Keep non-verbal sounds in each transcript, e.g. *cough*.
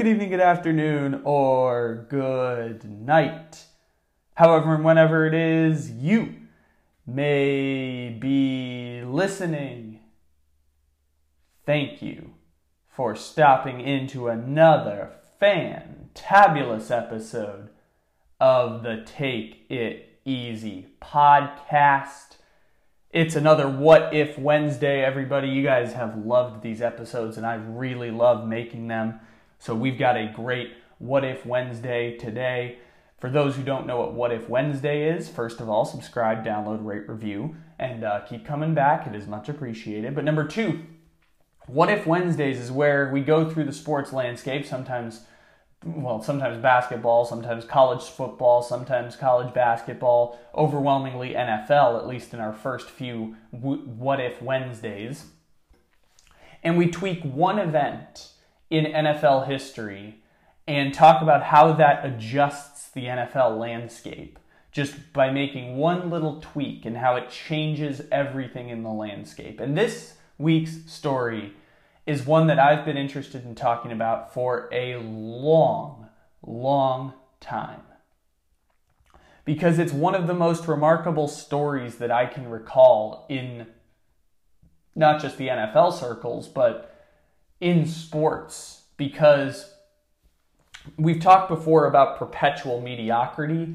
Good evening, good afternoon, or good night. However, and whenever it is you may be listening, thank you for stopping into another fantabulous episode of the Take It Easy podcast. It's another What If Wednesday, everybody. You guys have loved these episodes, and I really love making them. So, we've got a great What If Wednesday today. For those who don't know what What If Wednesday is, first of all, subscribe, download, rate, review, and uh, keep coming back. It is much appreciated. But number two, What If Wednesdays is where we go through the sports landscape, sometimes well, sometimes basketball, sometimes college football, sometimes college basketball, overwhelmingly NFL, at least in our first few What If Wednesdays. And we tweak one event in NFL history and talk about how that adjusts the NFL landscape just by making one little tweak and how it changes everything in the landscape. And this week's story is one that I've been interested in talking about for a long, long time. Because it's one of the most remarkable stories that I can recall in not just the NFL circles, but in sports. Because we've talked before about perpetual mediocrity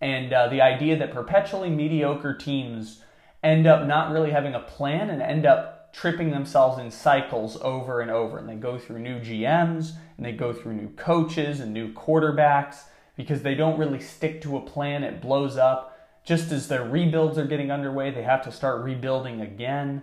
and uh, the idea that perpetually mediocre teams end up not really having a plan and end up tripping themselves in cycles over and over. And they go through new GMs and they go through new coaches and new quarterbacks because they don't really stick to a plan. It blows up. Just as their rebuilds are getting underway, they have to start rebuilding again.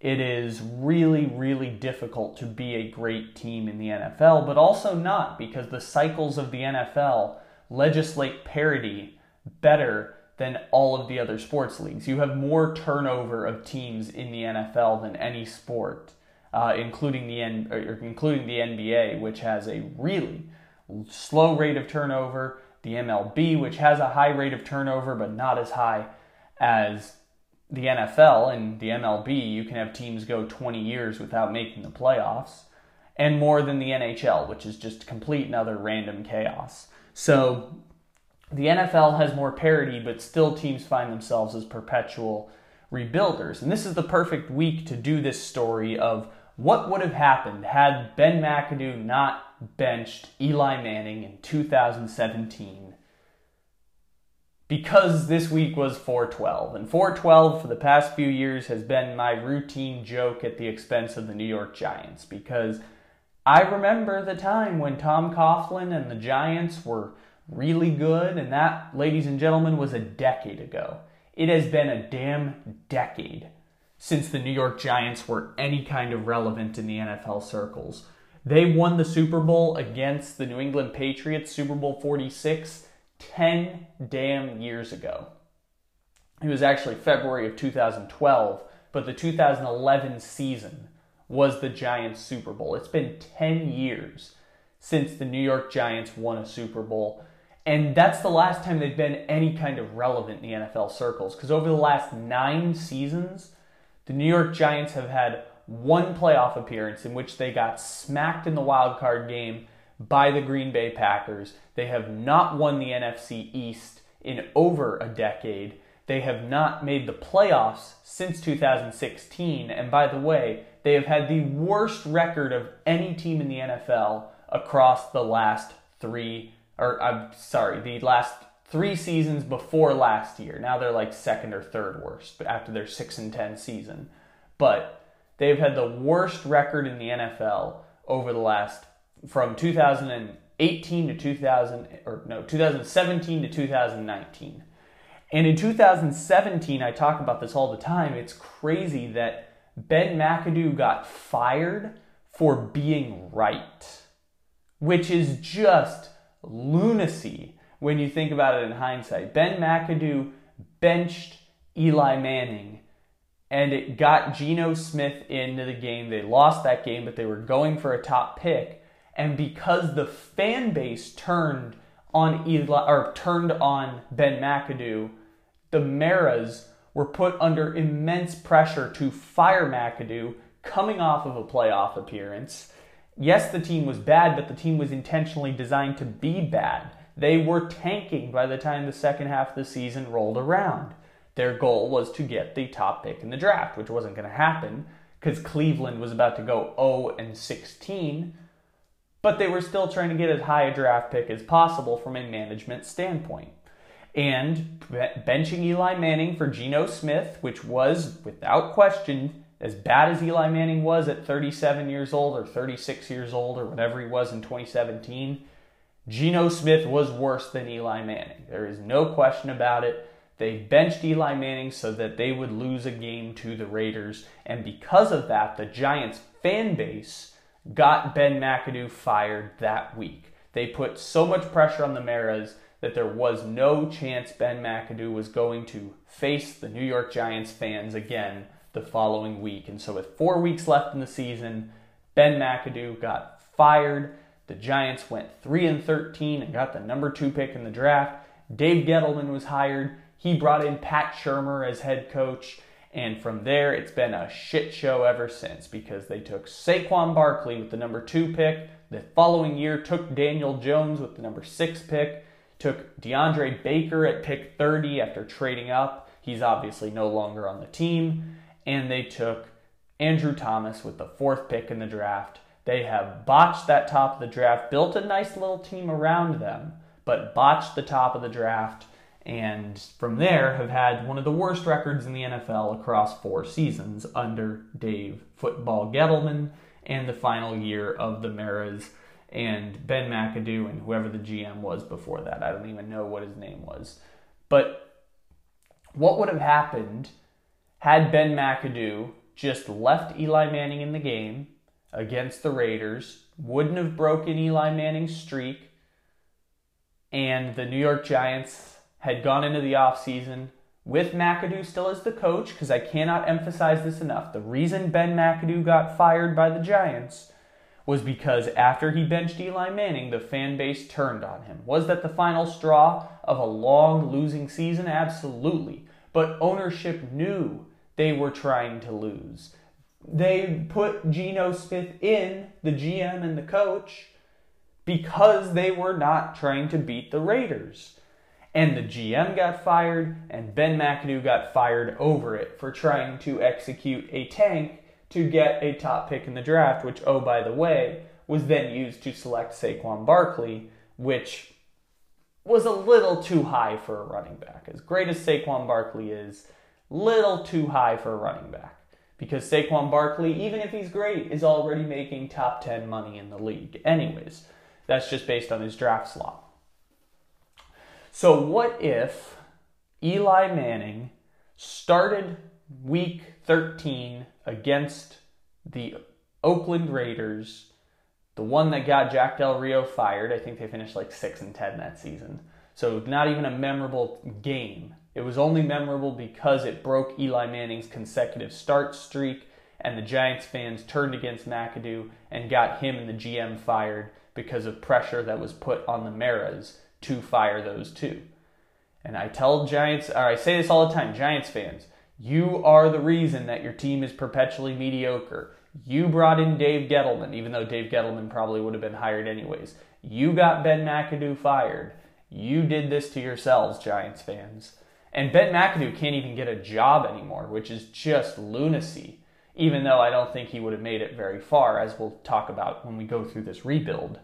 It is really, really difficult to be a great team in the NFL, but also not because the cycles of the NFL legislate parity better than all of the other sports leagues. You have more turnover of teams in the NFL than any sport, uh, including the N- including the NBA, which has a really slow rate of turnover. The MLB, which has a high rate of turnover, but not as high as the NFL and the MLB, you can have teams go 20 years without making the playoffs, and more than the NHL, which is just complete and utter random chaos. So the NFL has more parity, but still teams find themselves as perpetual rebuilders. And this is the perfect week to do this story of what would have happened had Ben McAdoo not benched Eli Manning in 2017. Because this week was 412. And 412 for the past few years has been my routine joke at the expense of the New York Giants. Because I remember the time when Tom Coughlin and the Giants were really good, and that, ladies and gentlemen, was a decade ago. It has been a damn decade since the New York Giants were any kind of relevant in the NFL circles. They won the Super Bowl against the New England Patriots, Super Bowl 46, 10 damn years ago. It was actually February of 2012, but the 2011 season was the Giants' Super Bowl. It's been 10 years since the New York Giants won a Super Bowl. And that's the last time they've been any kind of relevant in the NFL circles. Because over the last nine seasons, the New York Giants have had one playoff appearance in which they got smacked in the wild card game by the Green Bay Packers. They have not won the NFC East in over a decade. They have not made the playoffs since 2016. And by the way, they have had the worst record of any team in the NFL across the last three or I'm sorry, the last three seasons before last year. Now they're like second or third worst after their 6 and 10 season. But they've had the worst record in the NFL over the last from 2018 to 2000 or no 2017 to 2019. And in 2017, I talk about this all the time. It's crazy that Ben McAdoo got fired for being right, which is just lunacy when you think about it in hindsight. Ben McAdoo benched Eli Manning and it got Geno Smith into the game. They lost that game, but they were going for a top pick. And because the fan base turned on Eli or turned on Ben McAdoo, the Maras were put under immense pressure to fire McAdoo coming off of a playoff appearance. Yes, the team was bad, but the team was intentionally designed to be bad. They were tanking by the time the second half of the season rolled around. Their goal was to get the top pick in the draft, which wasn't going to happen because Cleveland was about to go 0 and 16, but they were still trying to get as high a draft pick as possible from a management standpoint. And benching Eli Manning for Geno Smith, which was without question as bad as Eli Manning was at 37 years old or 36 years old or whatever he was in 2017, Geno Smith was worse than Eli Manning. There is no question about it. They benched Eli Manning so that they would lose a game to the Raiders. And because of that, the Giants fan base got Ben McAdoo fired that week. They put so much pressure on the Maras that there was no chance Ben McAdoo was going to face the New York Giants fans again the following week. And so, with four weeks left in the season, Ben McAdoo got fired. The Giants went 3 and 13 and got the number 2 pick in the draft. Dave Gettleman was hired. He brought in Pat Shurmur as head coach. And from there, it's been a shit show ever since because they took Saquon Barkley with the number two pick. The following year, took Daniel Jones with the number six pick. Took DeAndre Baker at pick 30 after trading up. He's obviously no longer on the team and they took Andrew Thomas with the fourth pick in the draft. They have botched that top of the draft, built a nice little team around them, but botched the top of the draft, and from there have had one of the worst records in the NFL across four seasons under Dave Football Gettleman and the final year of the Maras and Ben McAdoo and whoever the GM was before that. I don't even know what his name was. But what would have happened had Ben McAdoo just left Eli Manning in the game against the Raiders, wouldn't have broken Eli Manning's streak, and the New York Giants had gone into the offseason with McAdoo still as the coach, because I cannot emphasize this enough. The reason Ben McAdoo got fired by the Giants was because after he benched Eli Manning, the fan base turned on him. Was that the final straw of a long losing season? Absolutely. But ownership knew they were trying to lose. They put Geno Smith in, the GM and the coach, because they were not trying to beat the Raiders. And the GM got fired, and Ben McAdoo got fired over it for trying to execute a tank to get a top pick in the draft, which, oh, by the way, was then used to select Saquon Barkley, which was a little too high for a running back. As great as Saquon Barkley is, little too high for a running back. Because Saquon Barkley, even if he's great, is already making top 10 money in the league. Anyways, that's just based on his draft slot. So, what if Eli Manning started week 13 against the Oakland Raiders, the one that got Jack Del Rio fired? I think they finished like 6 and 10 that season. So, not even a memorable game. It was only memorable because it broke Eli Manning's consecutive start streak, and the Giants fans turned against McAdoo and got him and the GM fired because of pressure that was put on the Maras to fire those two. And I tell Giants, or I say this all the time, Giants fans, you are the reason that your team is perpetually mediocre. You brought in Dave Gettleman, even though Dave Gettleman probably would have been hired anyways. You got Ben McAdoo fired. You did this to yourselves, Giants fans. And Ben McAdoo can't even get a job anymore, which is just lunacy, even though I don't think he would have made it very far, as we'll talk about when we go through this rebuild.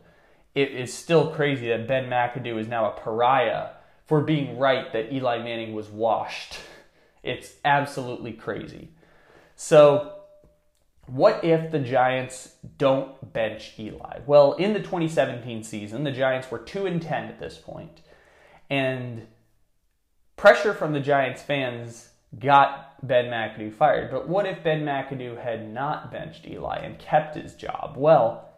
It is still crazy that Ben McAdoo is now a pariah for being right that Eli Manning was washed. It's absolutely crazy. So, what if the Giants don't bench Eli? Well, in the 2017 season, the Giants were 2 and 10 at this point, and pressure from the Giants fans got Ben McAdoo fired. But what if Ben McAdoo had not benched Eli and kept his job? Well,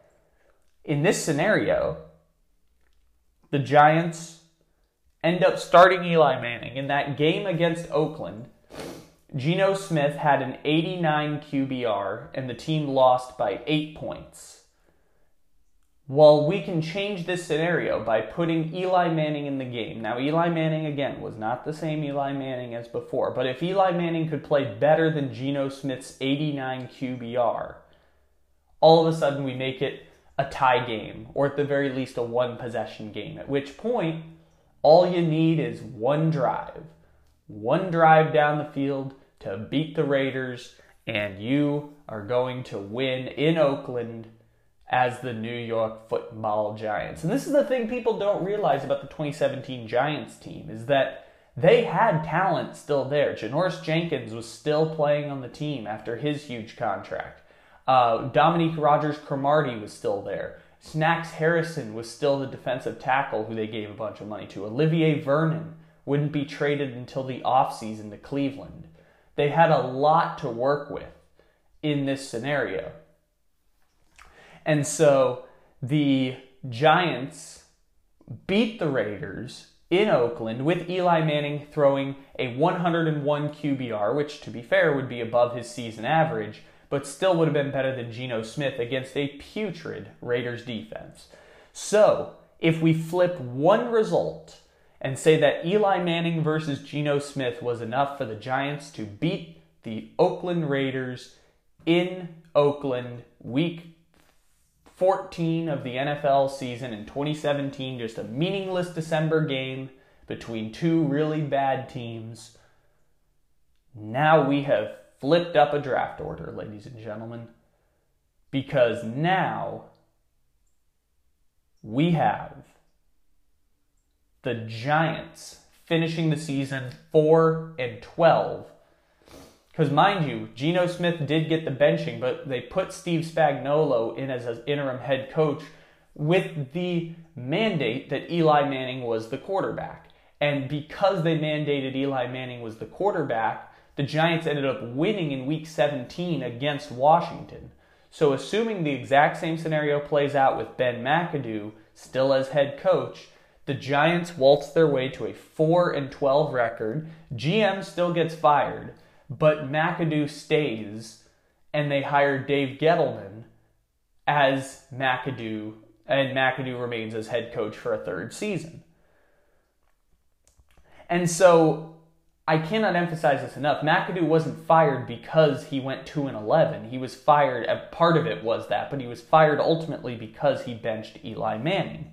in this scenario, the Giants end up starting Eli Manning. In that game against Oakland, Geno Smith had an 89 QBR and the team lost by 8 points. Well, we can change this scenario by putting Eli Manning in the game. Now, Eli Manning, again, was not the same Eli Manning as before, but if Eli Manning could play better than Geno Smith's 89 QBR, all of a sudden we make it a tie game, or at the very least a one possession game, at which point all you need is one drive. One drive down the field to beat the Raiders, and you are going to win in Oakland as the New York Football Giants. And this is the thing people don't realize about the 2017 Giants team is that they had talent still there. Janoris Jenkins was still playing on the team after his huge contract. Uh, Dominique Rodgers Cromartie was still there. Snacks Harrison was still the defensive tackle who they gave a bunch of money to. Olivier Vernon wouldn't be traded until the offseason to Cleveland. They had a lot to work with in this scenario. And so the Giants beat the Raiders in Oakland with Eli Manning throwing a 101 QBR, which to be fair would be above his season average, but still would have been better than Geno Smith against a putrid Raiders defense. So, if we flip one result and say that Eli Manning versus Geno Smith was enough for the Giants to beat the Oakland Raiders in Oakland week 14 of the NFL season in 2017, just a meaningless December game between two really bad teams. Now we have flipped up a draft order, ladies and gentlemen, because now we have the Giants finishing the season 4 and 12 because mind you, Geno Smith did get the benching, but they put Steve Spagnuolo in as an interim head coach with the mandate that Eli Manning was the quarterback. And because they mandated Eli Manning was the quarterback, the Giants ended up winning in week 17 against Washington. So, assuming the exact same scenario plays out with Ben McAdoo still as head coach, the Giants waltz their way to a 4 and 12 record. GM still gets fired but McAdoo stays and they hire Dave Gettleman as McAdoo, and McAdoo remains as head coach for a third season. And so I cannot emphasize this enough. McAdoo wasn't fired because he went 2 and 11. He was fired, part of it was that, but he was fired ultimately because he benched Eli Manning.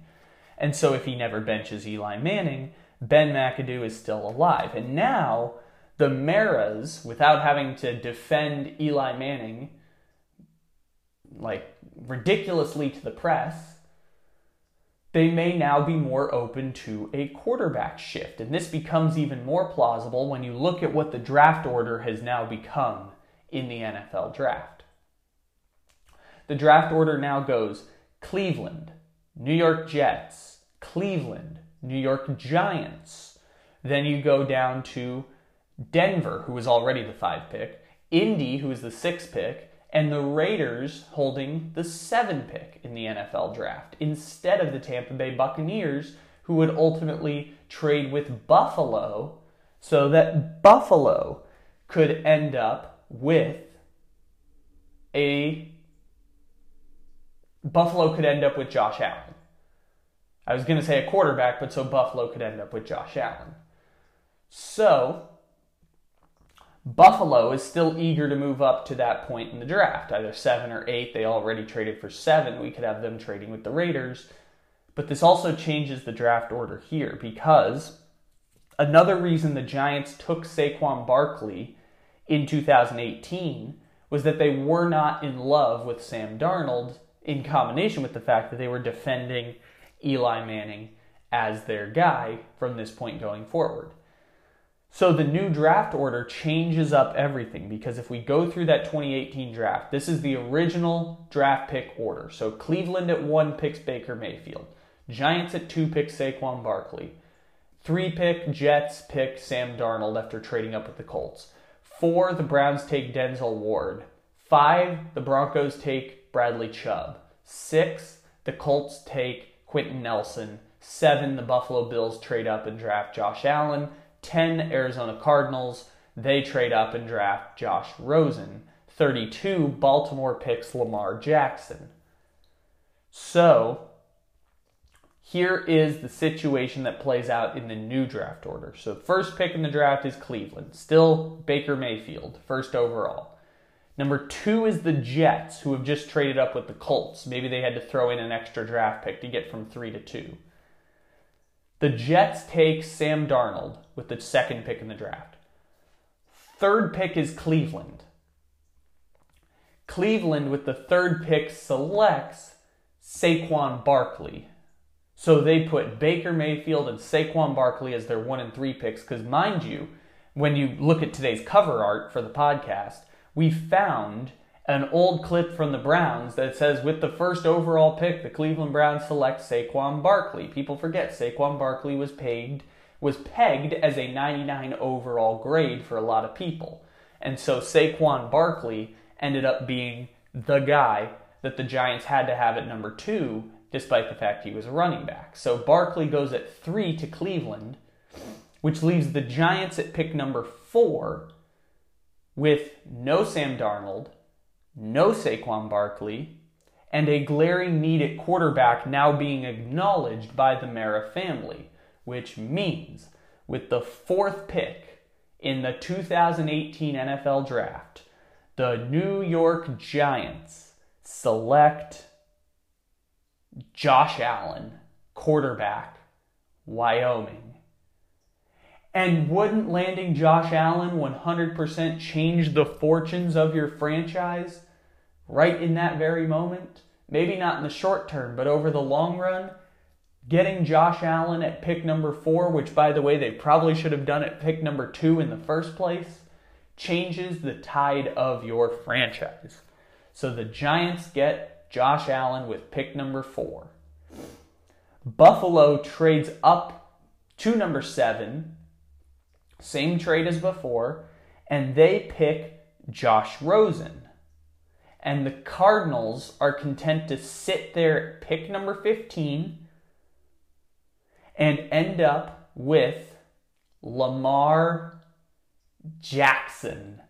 And so if he never benches Eli Manning, Ben McAdoo is still alive. And now the Maras, without having to defend Eli Manning like ridiculously to the press, they may now be more open to a quarterback shift. And this becomes even more plausible when you look at what the draft order has now become in the NFL draft. The draft order now goes Cleveland, New York Jets, Cleveland, New York Giants. Then you go down to Denver, who was already the five pick, Indy, who is the six pick, and the Raiders holding the seven pick in the NFL draft instead of the Tampa Bay Buccaneers, who would ultimately trade with Buffalo so that Buffalo could end up with a Buffalo could end up with Josh Allen. I was going to say a quarterback, but so Buffalo could end up with Josh Allen. So, Buffalo is still eager to move up to that point in the draft, either seven or eight. They already traded for seven. We could have them trading with the Raiders. But this also changes the draft order here because another reason the Giants took Saquon Barkley in 2018 was that they were not in love with Sam Darnold in combination with the fact that they were defending Eli Manning as their guy from this point going forward. So the new draft order changes up everything because if we go through that 2018 draft, this is the original draft pick order. So Cleveland at one picks Baker Mayfield, Giants at two picks Saquon Barkley, three pick Jets pick Sam Darnold after trading up with the Colts, four the Browns take Denzel Ward, five the Broncos take Bradley Chubb, six the Colts take Quenton Nelson, seven the Buffalo Bills trade up and draft Josh Allen. 10 Arizona Cardinals, they trade up and draft Josh Rosen. 32 Baltimore picks Lamar Jackson. So, here is the situation that plays out in the new draft order. So, first pick in the draft is Cleveland, still Baker Mayfield, first overall. Number two is the Jets, who have just traded up with the Colts. Maybe they had to throw in an extra draft pick to get from three to two. The Jets take Sam Darnold with the second pick in the draft. Third pick is Cleveland. Cleveland, with the third pick, selects Saquon Barkley. So they put Baker Mayfield and Saquon Barkley as their one and three picks. Because, mind you, when you look at today's cover art for the podcast, we found an old clip from the Browns that says, with the first overall pick, the Cleveland Browns select Saquon Barkley. People forget Saquon Barkley was paid was pegged as a 99 overall grade for a lot of people. And so Saquon Barkley ended up being the guy that the Giants had to have at number two, despite the fact he was a running back. So Barkley goes at three to Cleveland, which leaves the Giants at pick number four with no Sam Darnold, no Saquon Barkley, and a glaring need at quarterback now being acknowledged by the Mara family, which means with the fourth pick in the 2018 NFL Draft, the New York Giants select Josh Allen, quarterback, Wyoming. And wouldn't landing Josh Allen 100% change the fortunes of your franchise right in that very moment? Maybe not in the short term, but over the long run, getting Josh Allen at pick number four, which by the way, they probably should have done at pick number two in the first place, changes the tide of your franchise. So the Giants get Josh Allen with pick number four. Buffalo trades up to number seven same trade as before, and they pick Josh Rosen. And the Cardinals are content to sit there at pick number 15 and end up with Lamar Jackson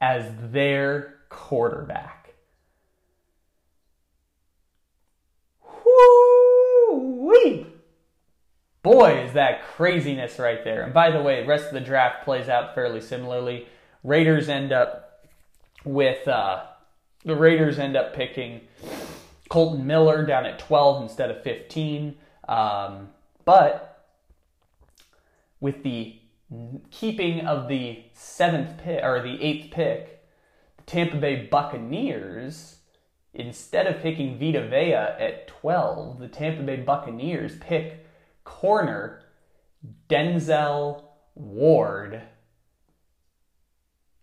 as their quarterback. Whoo-wee! Boy, is that craziness right there. And by the way, the rest of the draft plays out fairly similarly. Raiders end up with uh, the Raiders end up picking Colton Miller down at 12 instead of 15. Um, but with the keeping of the seventh pick or the eighth pick, the Tampa Bay Buccaneers, instead of picking Vita Vea at 12, the Tampa Bay Buccaneers pick corner Denzel Ward.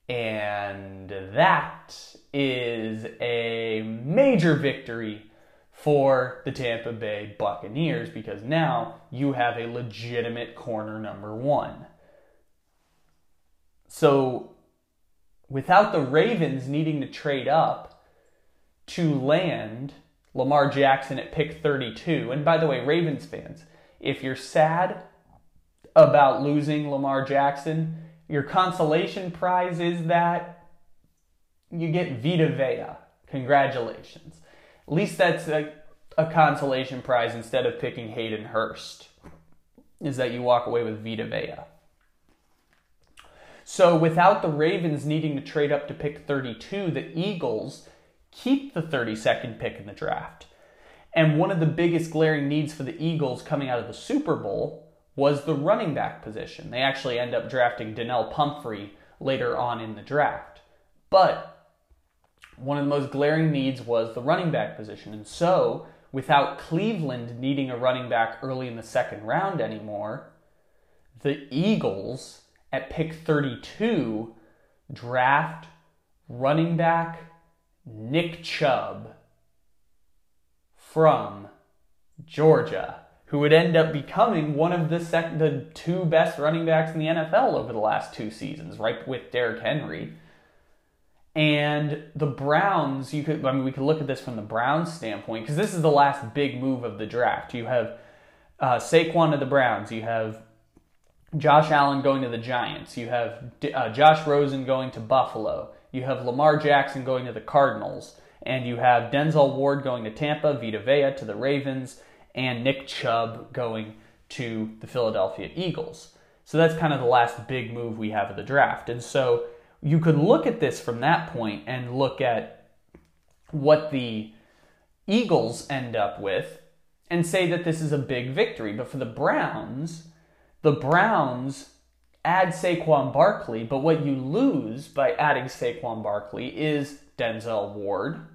And that is a major victory for the Tampa Bay Buccaneers because now you have a legitimate corner number one. So, without the Ravens needing to trade up to land Lamar Jackson at pick 32, and by the way, Ravens fans, if you're sad about losing Lamar Jackson, your consolation prize is that you get Vita Vea. Congratulations. At least that's a, a consolation prize instead of picking Hayden Hurst, is that you walk away with Vita Vea. So without the Ravens needing to trade up to pick 32, the Eagles keep the 32nd pick in the draft. And one of the biggest glaring needs for the Eagles coming out of the Super Bowl was the running back position. They actually end up drafting Donnel Pumphrey later on in the draft. But one of the most glaring needs was the running back position. And so, without Cleveland needing a running back early in the second round anymore, the Eagles at pick 32 draft running back Nick Chubb from Georgia, who would end up becoming one of the sec- the two best running backs in the NFL over the last two seasons, right with Derrick Henry. And the Browns, you could I mean we could look at this from the Browns standpoint because this is the last big move of the draft. You have uh, Saquon to the Browns, you have Josh Allen going to the Giants, you have uh, Josh Rosen going to Buffalo, you have Lamar Jackson going to the Cardinals, and you have Denzel Ward going to Tampa, Vita Vea to the Ravens, and Nick Chubb going to the Philadelphia Eagles. So that's kind of the last big move we have of the draft. And so you could look at this from that point and look at what the Eagles end up with and say that this is a big victory. But for the Browns, the Browns add Saquon Barkley, but what you lose by adding Saquon Barkley is Denzel Ward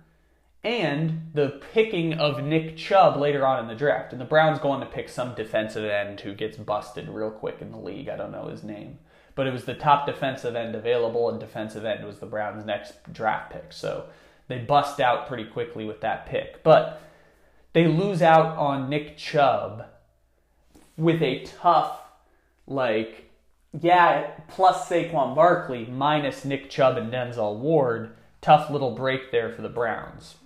and the picking of Nick Chubb later on in the draft. And the Browns go on to pick some defensive end who gets busted real quick in the league. I don't know his name but it was the top defensive end available, and defensive end was the Browns' next draft pick. So they bust out pretty quickly with that pick. But they lose out on Nick Chubb with a tough, like, yeah, plus Saquon Barkley, minus Nick Chubb and Denzel Ward. Tough little break there for the Browns.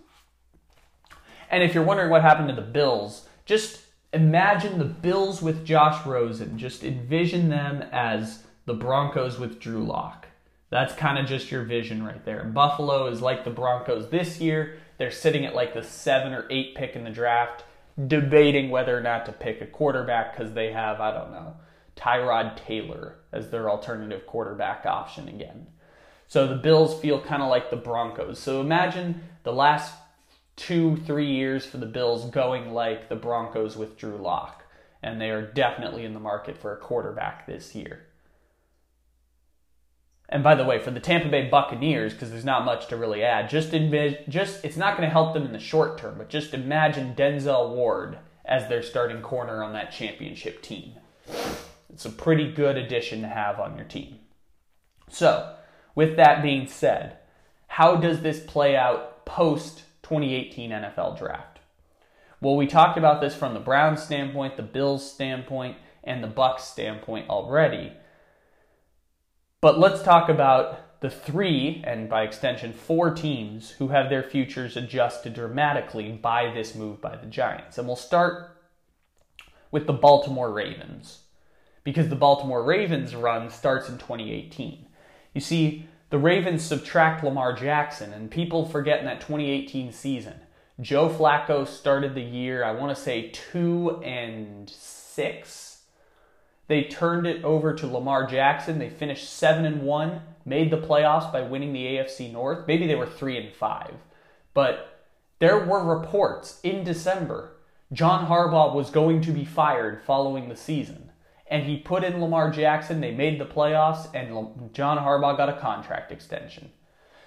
And if you're wondering what happened to the Bills, just imagine the Bills with Josh Rosen. Just envision them as the Broncos with Drew Lock. That's kind of just your vision right there. Buffalo is like the Broncos this year. They're sitting at like the seven or eight pick in the draft, debating whether or not to pick a quarterback because they have, I don't know, Tyrod Taylor as their alternative quarterback option again. So the Bills feel kind of like the Broncos. So imagine the last two, three years for the Bills going like the Broncos with Drew Lock. And they are definitely in the market for a quarterback this year. And by the way, for the Tampa Bay Buccaneers, because there's not much to really add, just just it's not going to help them in the short term, but just imagine Denzel Ward as their starting corner on that championship team. It's a pretty good addition to have on your team. So, with that being said, how does this play out post 2018 NFL draft? Well, we talked about this from the Browns standpoint, the Bills standpoint, and the Bucks standpoint already. But let's talk about the three, and by extension, four teams who have their futures adjusted dramatically by this move by the Giants. And we'll start with the Baltimore Ravens, because the Baltimore Ravens run starts in 2018. You see, the Ravens subtract Lamar Jackson, and people forget in that 2018 season. Joe Flacco started the year, I want to say, two and six they turned it over to Lamar Jackson. They finished 7 and 1, made the playoffs by winning the AFC North. Maybe they were 3 and 5. But there were reports in December John Harbaugh was going to be fired following the season. And he put in Lamar Jackson, they made the playoffs, and John Harbaugh got a contract extension.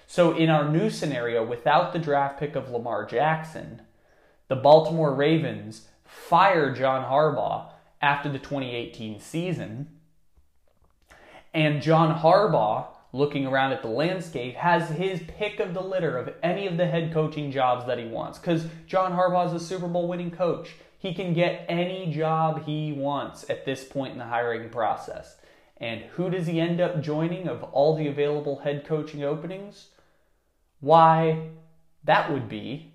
So, in our new scenario, without the draft pick of Lamar Jackson, the Baltimore Ravens fire John Harbaugh after the 2018 season. And John Harbaugh, looking around at the landscape, has his pick of the litter of any of the head coaching jobs that he wants. Because John Harbaugh is a Super Bowl winning coach. He can get any job he wants at this point in the hiring process. And who does he end up joining of all the available head coaching openings? Why, that would be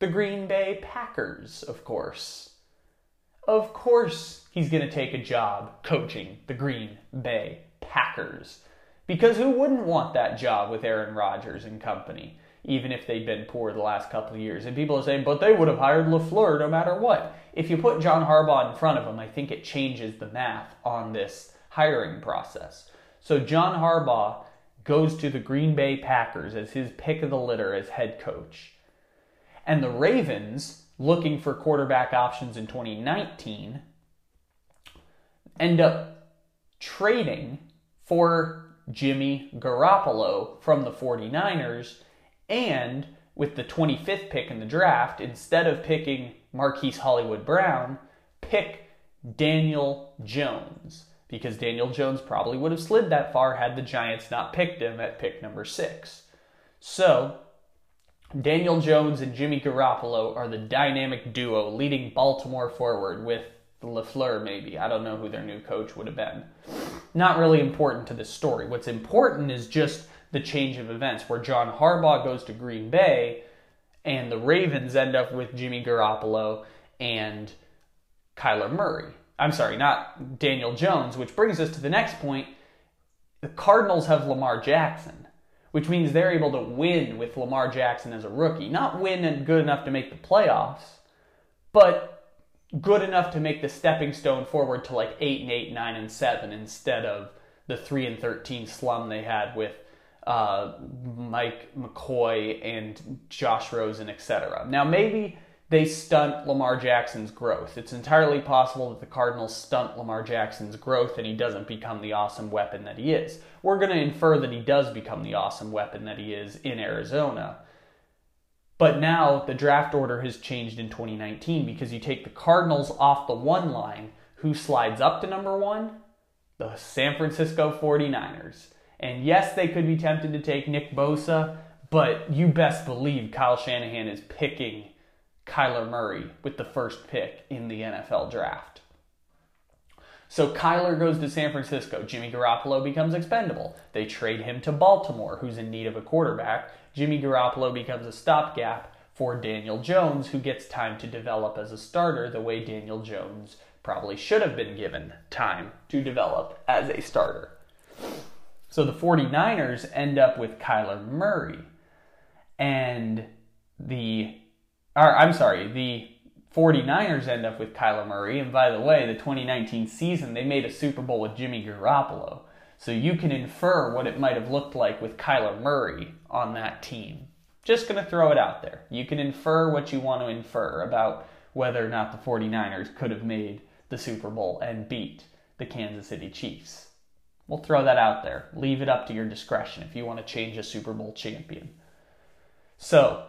the Green Bay Packers, of course. Of course, he's going to take a job coaching the Green Bay Packers. Because who wouldn't want that job with Aaron Rodgers and company, even if they'd been poor the last couple of years? And people are saying, but they would have hired LaFleur no matter what. If you put John Harbaugh in front of him, I think it changes the math on this hiring process. So John Harbaugh goes to the Green Bay Packers as his pick of the litter as head coach. And the Ravens looking for quarterback options in 2019 end up trading for Jimmy Garoppolo from the 49ers and with the 25th pick in the draft, instead of picking Marquise Hollywood Brown, pick Daniel Jones because Daniel Jones probably would have slid that far had the Giants not picked him at pick number six. So, Daniel Jones and Jimmy Garoppolo are the dynamic duo leading Baltimore forward with LaFleur, maybe. I don't know who their new coach would have been. Not really important to this story. What's important is just the change of events where John Harbaugh goes to Green Bay and the Ravens end up with Jimmy Garoppolo and Kyler Murray. I'm sorry, not Daniel Jones, which brings us to the next point. The Cardinals have Lamar Jackson, which means they're able to win with Lamar Jackson as a rookie. Not win and good enough to make the playoffs, but good enough to make the stepping stone forward to like 8 and 8, 9 and 7 instead of the 3 and 13 slum they had with uh, Mike McCoy and Josh Rosen, etc. Now, maybe they stunt Lamar Jackson's growth. It's entirely possible that the Cardinals stunt Lamar Jackson's growth and he doesn't become the awesome weapon that he is. We're going to infer that he does become the awesome weapon that he is in Arizona. But now the draft order has changed in 2019 because you take the Cardinals off the one line. Who slides up to number one? The San Francisco 49ers. And yes, they could be tempted to take Nick Bosa, but you best believe Kyle Shanahan is picking Kyler Murray with the first pick in the NFL draft. So Kyler goes to San Francisco. Jimmy Garoppolo becomes expendable. They trade him to Baltimore, who's in need of a quarterback. Jimmy Garoppolo becomes a stopgap for Daniel Jones, who gets time to develop as a starter the way Daniel Jones probably should have been given time to develop as a starter. So the 49ers end up with Kyler Murray. And the, or I'm sorry, the 49ers end up with Kyler Murray. And by the way, the 2019 season, they made a Super Bowl with Jimmy Garoppolo. So you can infer what it might have looked like with Kyler Murray on that team. Just going to throw it out there. You can infer what you want to infer about whether or not the 49ers could have made the Super Bowl and beat the Kansas City Chiefs. We'll throw that out there. Leave it up to your discretion if you want to change a Super Bowl champion. So,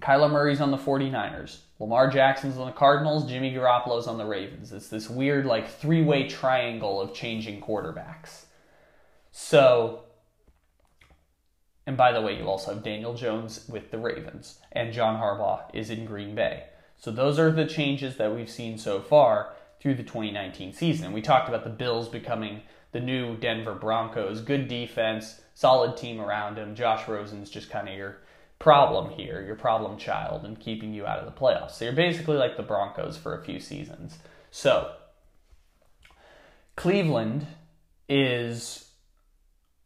Kyler Murray's on the 49ers. Lamar Jackson's on the Cardinals. Jimmy Garoppolo's on the Ravens. It's this weird, like, three way triangle of changing quarterbacks. So, and by the way, you also have Daniel Jones with the Ravens, and John Harbaugh is in Green Bay. So, those are the changes that we've seen so far through the 2019 season. We talked about the Bills becoming the new Denver Broncos. Good defense, solid team around him. Josh Rosen's just kind of your problem here, your problem child, and keeping you out of the playoffs. So you're basically like the Broncos for a few seasons. So Cleveland is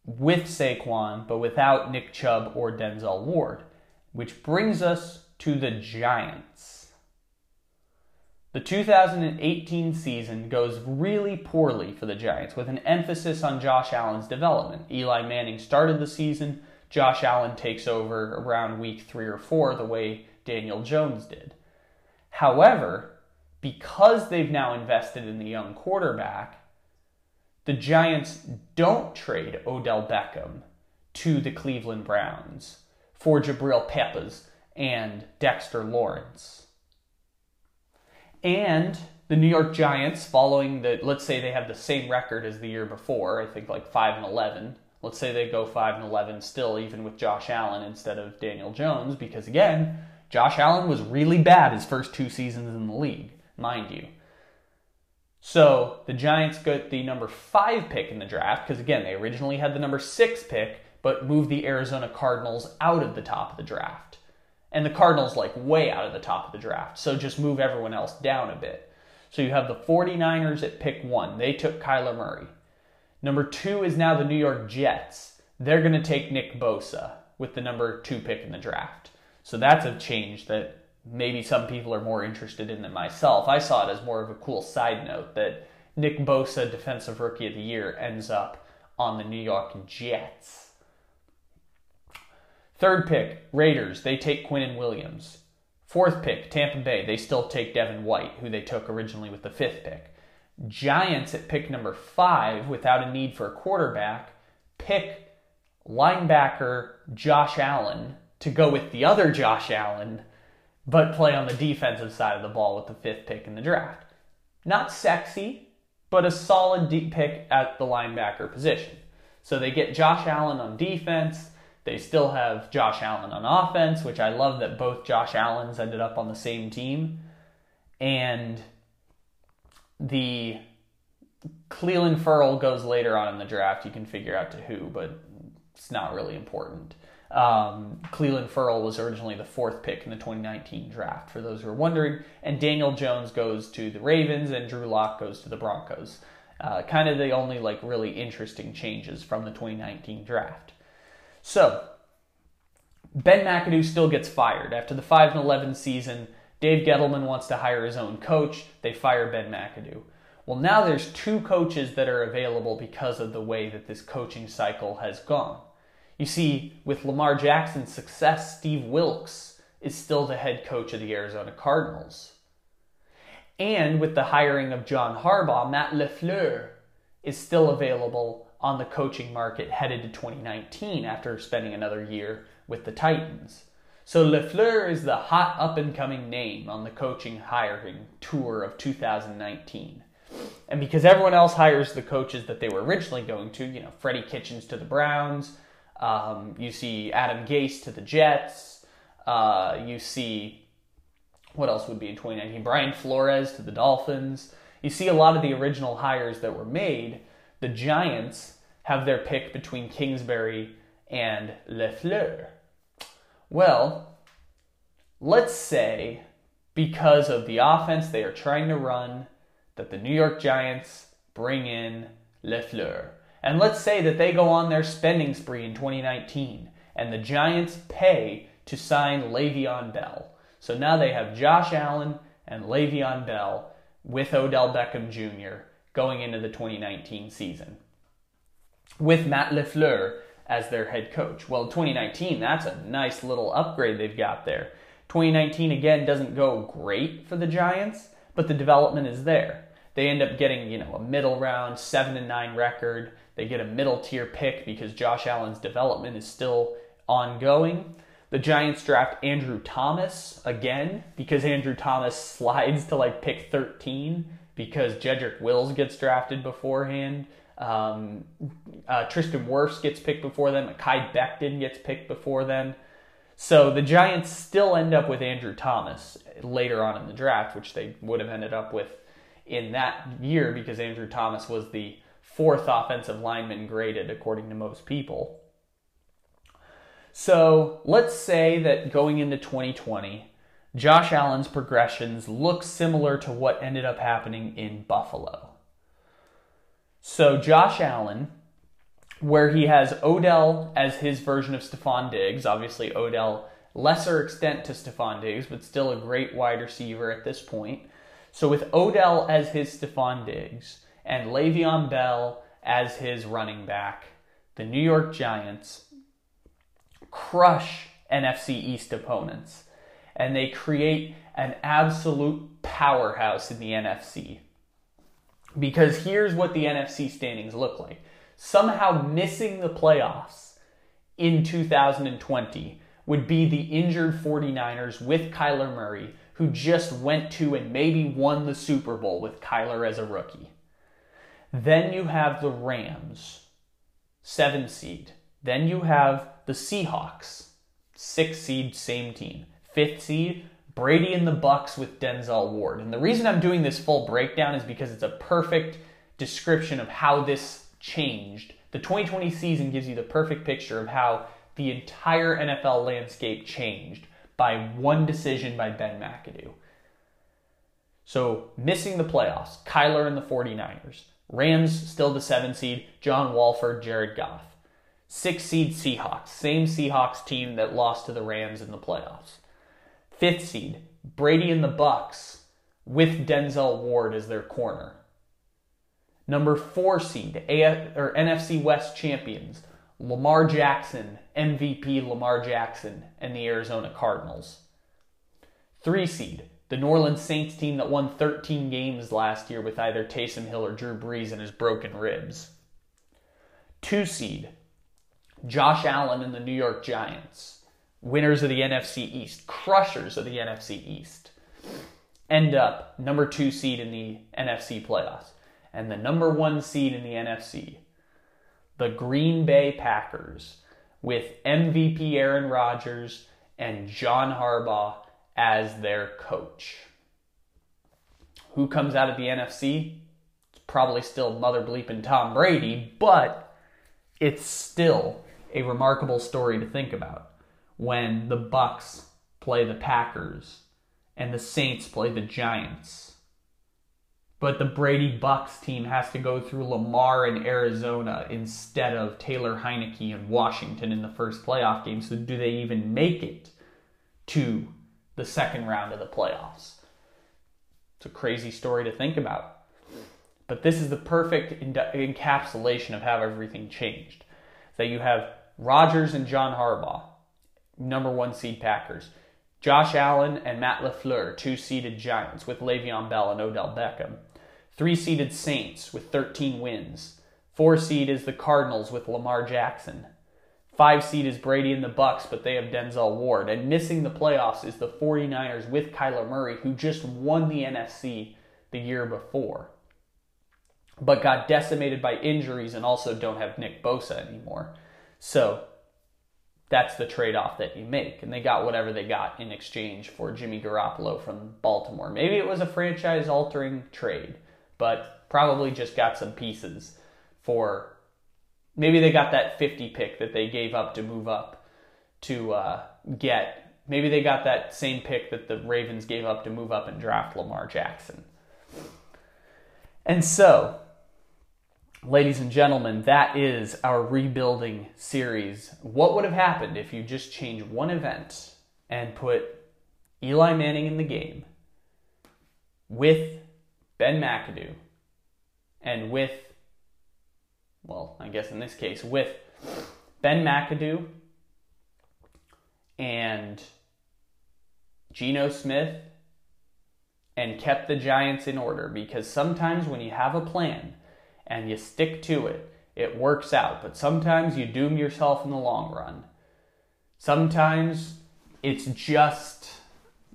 with Saquon, but without Nick Chubb or Denzel Ward, which brings us to the Giants. The 2018 season goes really poorly for the Giants, with an emphasis on Josh Allen's development. Eli Manning started the season, Josh Allen takes over around week three or four, the way Daniel Jones did. However, because they've now invested in the young quarterback, the Giants don't trade Odell Beckham to the Cleveland Browns for Jabril Peppers and Dexter Lawrence. And the New York Giants, following the, let's say they have the same record as the year before, I think like 5 and 11. Let's say they go 5 and 11 still, even with Josh Allen instead of Daniel Jones, because again, Josh Allen was really bad his first two seasons in the league, mind you. So the Giants got the number five pick in the draft, because again, they originally had the number six pick, but moved the Arizona Cardinals out of the top of the draft and the Cardinals like way out of the top of the draft. So just move everyone else down a bit. So you have the 49ers at pick one. They took Kyler Murray. Number two is now the New York Jets. They're going to take Nick Bosa with the number two pick in the draft. So that's a change that maybe some people are more interested in than myself. I saw it as more of a cool side note that Nick Bosa, Defensive Rookie of the Year, ends up on the New York Jets. Third pick, Raiders. They take Quinnen Williams. Fourth pick, Tampa Bay. They still take Devin White, who they took originally with the fifth pick. Giants at pick number five, without a need for a quarterback, pick linebacker Josh Allen to go with the other Josh Allen, but play on the defensive side of the ball with the fifth pick in the draft. Not sexy, but a solid deep pick at the linebacker position. So they get Josh Allen on defense. They still have Josh Allen on offense, which I love that both Josh Allens ended up on the same team. And the Clelin Ferrell goes later on in the draft. You can figure out to who, but it's not really important. Um, Clelin Ferrell was originally the fourth pick in the 2019 draft, for those who are wondering. And Daniel Jones goes to the Ravens, and Drew Lock goes to the Broncos. Uh, kind of the only like really interesting changes from the 2019 draft. So Ben McAdoo still gets fired after the 5 and 11 season. Dave Gettleman wants to hire his own coach. They fire Ben McAdoo. Well, now there's two coaches that are available because of the way that this coaching cycle has gone. You see, with Lamar Jackson's success, Steve Wilks is still the head coach of the Arizona Cardinals. And with the hiring of John Harbaugh, Matt LaFleur is still available on the coaching market headed to 2019 after spending another year with the Titans. So LaFleur is the hot up and coming name on the coaching hiring tour of 2019. And because everyone else hires the coaches that they were originally going to, you know, Freddie Kitchens to the Browns, um, you see Adam Gase to the Jets. Uh, you see what else would be in 2019? Brian Flores to the Dolphins. You see a lot of the original hires that were made. The Giants have their pick between Kingsbury and LaFleur. Well, let's say because of the offense they are trying to run, that the New York Giants bring in LaFleur. And let's say that they go on their spending spree in 2019 and the Giants pay to sign Le'Veon Bell. So now they have Josh Allen and Le'Veon Bell with Odell Beckham Jr. going into the 2019 season with Matt LaFleur as their head coach. Well, 2019, that's a nice little upgrade they've got there. 2019 again doesn't go great for the Giants, but the development is there. They end up getting, you know, a middle round 7 and 9 record. They get a middle tier pick because Josh Allen's development is still ongoing. The Giants draft Andrew Thomas again because Andrew Thomas *laughs* slides to like pick 13 because Jedrick Wills gets drafted beforehand. Um, uh, Tristan Wirfs gets picked before them. Kai Becton gets picked before them. So the Giants still end up with Andrew Thomas later on in the draft, which they would have ended up with in that year because Andrew Thomas was the fourth offensive lineman graded according to most people. So let's say that going into 2020, Josh Allen's progressions look similar to what ended up happening in Buffalo. So Josh Allen, where he has Odell as his version of Stefon Diggs, obviously Odell lesser extent to Stefon Diggs, but still a great wide receiver at this point. So with Odell as his Stefon Diggs, and Le'Veon Bell as his running back. The New York Giants crush NFC East opponents and they create an absolute powerhouse in the NFC. Because here's what the NFC standings look like. Somehow missing the playoffs in 2020 would be the injured 49ers with Kyler Murray, who just went to and maybe won the Super Bowl with Kyler as a rookie. Then you have the Rams, seven seed. Then you have the Seahawks, six seed, same team. Fifth seed, Brady and the Bucs with Denzel Ward. And the reason I'm doing this full breakdown is because it's a perfect description of how this changed. The 2020 season gives you the perfect picture of how the entire NFL landscape changed by one decision by Ben McAdoo. So, missing the playoffs, Kyler and the 49ers. Rams still the seven seed, John Wolford, Jared Goff. Six seed Seahawks, same Seahawks team that lost to the Rams in the playoffs. Fifth seed, Brady and the Bucs, with Denzel Ward as their corner. Number four seed, AF, or NFC West champions, Lamar Jackson, MVP Lamar Jackson, and the Arizona Cardinals. Three seed, the New Orleans Saints team that won 13 games last year with either Taysom Hill or Drew Brees and his broken ribs. Two seed, Josh Allen and the New York Giants, winners of the NFC East, crushers of the NFC East, end up number two seed in the NFC playoffs. and the number one seed in the NFC, the Green Bay Packers, with MVP Aaron Rodgers and John Harbaugh as their coach. Who comes out of the NFC? It's probably still mother bleeping Tom Brady, but it's still a remarkable story to think about when the Bucs play the Packers and the Saints play the Giants. But the Brady Bucs team has to go through Lamar in Arizona instead of Taylor Heinicke in Washington in the first playoff game. So do they even make it to the second round of the playoffs? It's a crazy story to think about. But this is the perfect encapsulation of how everything changed. That you have Rodgers and John Harbaugh, number one seed Packers. Josh Allen and Matt LaFleur, two seeded Giants with Le'Veon Bell and Odell Beckham. Three seeded Saints with 13 wins. Four seed is the Cardinals with Lamar Jackson. Five seed is Brady and the Bucs, but they have Denzel Ward. And missing the playoffs is the 49ers with Kyler Murray, who just won the NFC the year before, but got decimated by injuries and also don't have Nick Bosa anymore. So that's the trade off that you make. And they got whatever they got in exchange for Jimmy Garoppolo from Baltimore. Maybe it was a franchise altering trade, but probably just got some pieces for maybe they got that 50 pick that they gave up to move up to uh, get. Maybe they got that same pick that the Ravens gave up to move up and draft Lamar Jackson. And so, Ladies and gentlemen, that is our rebuilding series. What would have happened if you just changed one event and put Eli Manning in the game with Ben McAdoo and with, well, I guess in this case, with Ben McAdoo and Geno Smith and kept the Giants in order because sometimes when you have a plan, and you stick to it, it works out. But sometimes you doom yourself in the long run. Sometimes it's just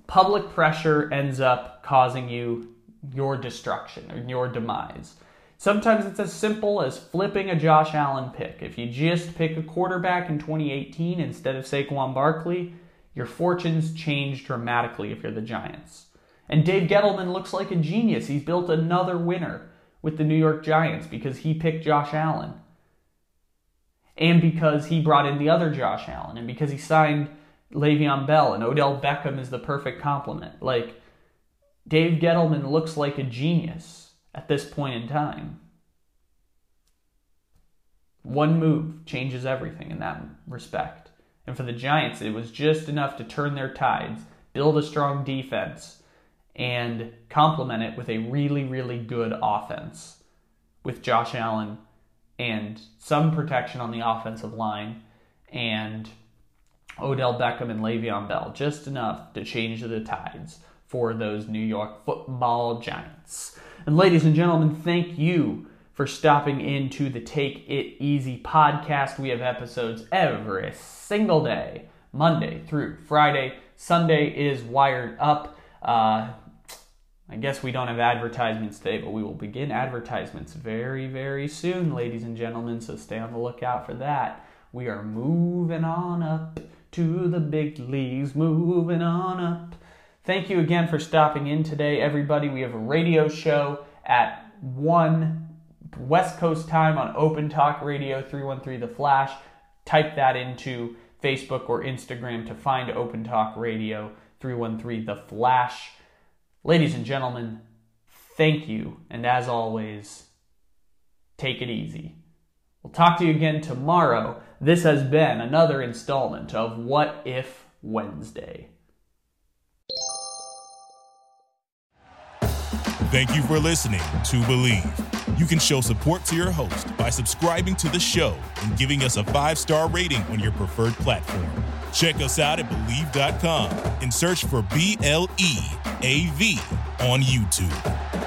public pressure ends up causing you your destruction or your demise. Sometimes it's as simple as flipping a Josh Allen pick. If you just pick a quarterback in 2018 instead of Saquon Barkley, your fortunes change dramatically if you're the Giants. And Dave Gettleman looks like a genius. He's built another winner with the New York Giants because he picked Josh Allen. And because he brought in the other Josh Allen and because he signed Le'Veon Bell and Odell Beckham is the perfect complement. Like Dave Gettleman looks like a genius at this point in time. One move changes everything in that respect. And for the Giants, it was just enough to turn their tides, build a strong defense, and complement it with a really, really good offense with Josh Allen and some protection on the offensive line and Odell Beckham and Le'Veon Bell, just enough to change the tides for those New York football giants. And ladies and gentlemen, thank you for stopping into the Take It Easy podcast. We have episodes every single day, Monday through Friday. Sunday is wired up. Uh, I guess we don't have advertisements today, but we will begin advertisements very, very soon, ladies and gentlemen, so stay on the lookout for that. We are moving on up to the big leagues, moving on up. Thank you again for stopping in today, everybody. We have a radio show at 1 West Coast time on Open Talk Radio 313 The Flash. Type that into Facebook or Instagram to find Open Talk Radio 313 The Flash. Ladies and gentlemen, thank you, and as always, take it easy. We'll talk to you again tomorrow. This has been another installment of What If Wednesday. Thank you for listening to Bleav. You can show support to your host by subscribing to the show and giving us a five star rating on your preferred platform. Check us out at Bleav.com and search for B L E A V on YouTube.